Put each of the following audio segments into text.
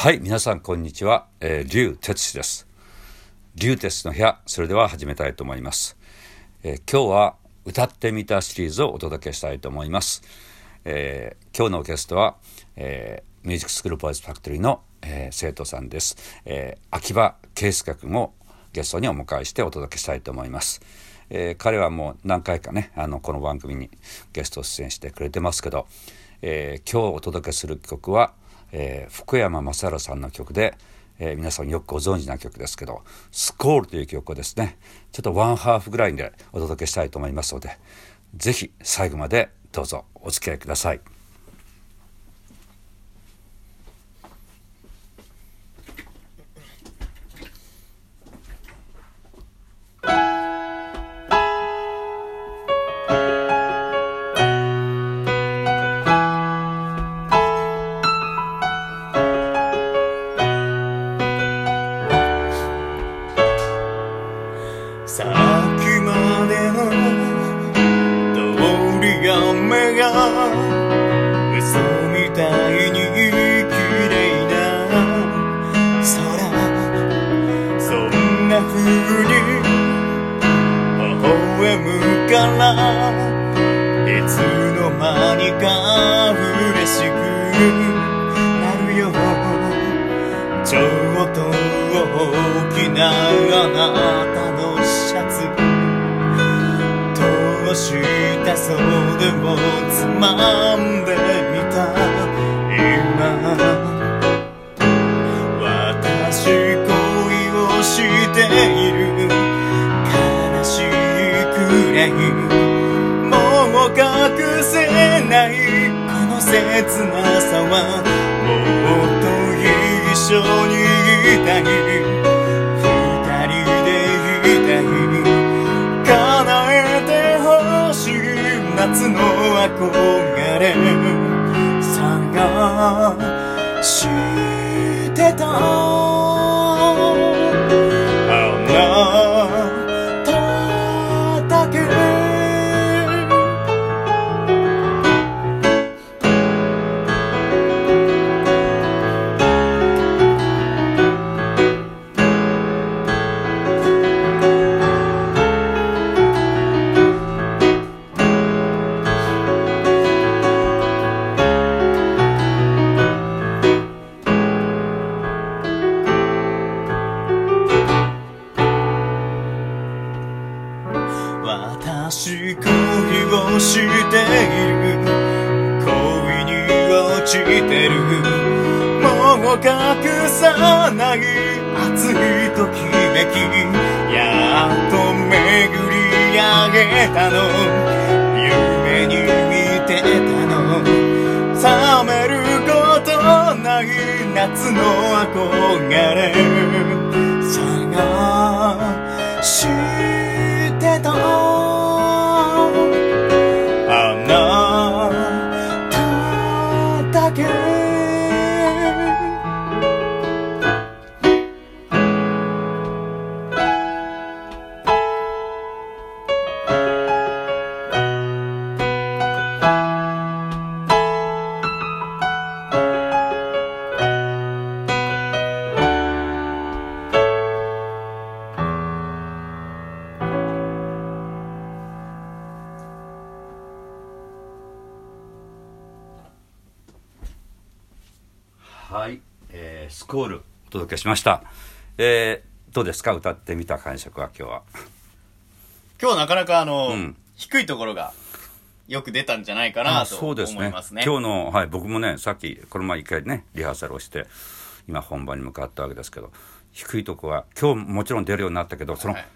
はい、皆さんこんにちは。えー、竜哲司です。竜哲の部屋、それでは始めたいと思います。えー今日は歌ってみたシリーズをお届けしたいと思います。えー今日のゲストは、えーミュージックスクールボイスファクトリーの、えー生徒さんです。えー秋葉圭介君をゲストにお迎えしてお届けしたいと思います。えー彼はもう何回かねあのこの番組にゲスト出演してくれてますけど、えー今日お届けする曲は、えー福山雅治さんの曲で、えー皆さんよくご存知な曲ですけど「スコール」という曲をですねちょっとワンハーフぐらいでお届けしたいと思いますので是非最後までどうぞお付き合いください。さっきまでの通り雨が嘘みたいに綺麗な空そんな風に微笑むからいつの間にか嬉しくなるよちょっと大きなあなたしたそうでもつまんでみた。今私恋をしている。悲しいくらい。もう隠せない。この切なさはもっと一緒に夏の憧れ探してた。している恋に落ちてる。もう隠さない熱いときめきやっと巡り上げたの。夢に見てたの冷めることない夏の憧れ。ただはい、えースコールお届けしました。えーどうですか？歌ってみた感触は今日は。今日なかなかあの、うん低いところがよく出たんじゃないかなと思いますね。今日の、はい、僕もねさっきこの前一回ねリハーサルをして今本番に向かったわけですけど低いとこは今日もちろん出るようになったけどその、はい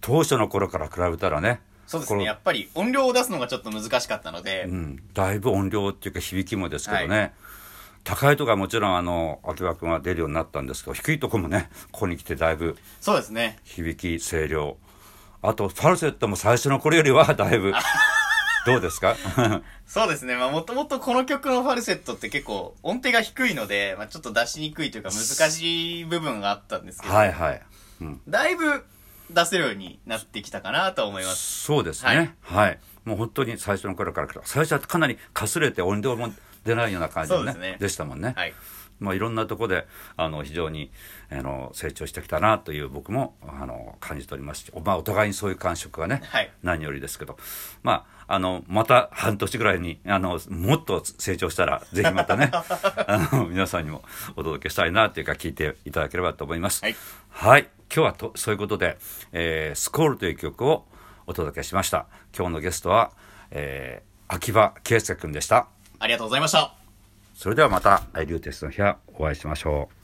当初の頃から比べたらねそうですね。やっぱり音量を出すのがちょっと難しかったので、うん、だいぶ音量っていうか響きもですけどね、は高いとこはもちろんあの秋葉君は出るようになったんですけど低いとこもねここに来てだいぶそうですね。響き声量。あとファルセットも最初の頃よりは だいぶどうですか？そうですね。まあもともとこの曲のファルセットって結構音程が低いので、まあちょっと出しにくいというか難しい部分があったんですけど、はいはい、うん、だいぶ出せるようになってきたかなと思います。そうですね。はい、もう本当に最初の頃から最初はかなりかすれて音量も出ないような感じですねでしたもんね、はい。まあ、いろんなところであの非常にあの成長してきたなという僕もあの感じておりますし、まあ、お互いにそういう感触がね、はい何よりですけど、まあ、あのまた半年ぐらいにあのもっと成長したらぜひまたね あの皆さんにもお届けしたいなというか聞いていただければと思います。はいはい、今日はとそういうことで、えースコールという曲をお届けしました。今日のゲストは、えー秋葉圭介君でした。ありがとうございました。それではまた、えーリューテスの日はお会いしましょう。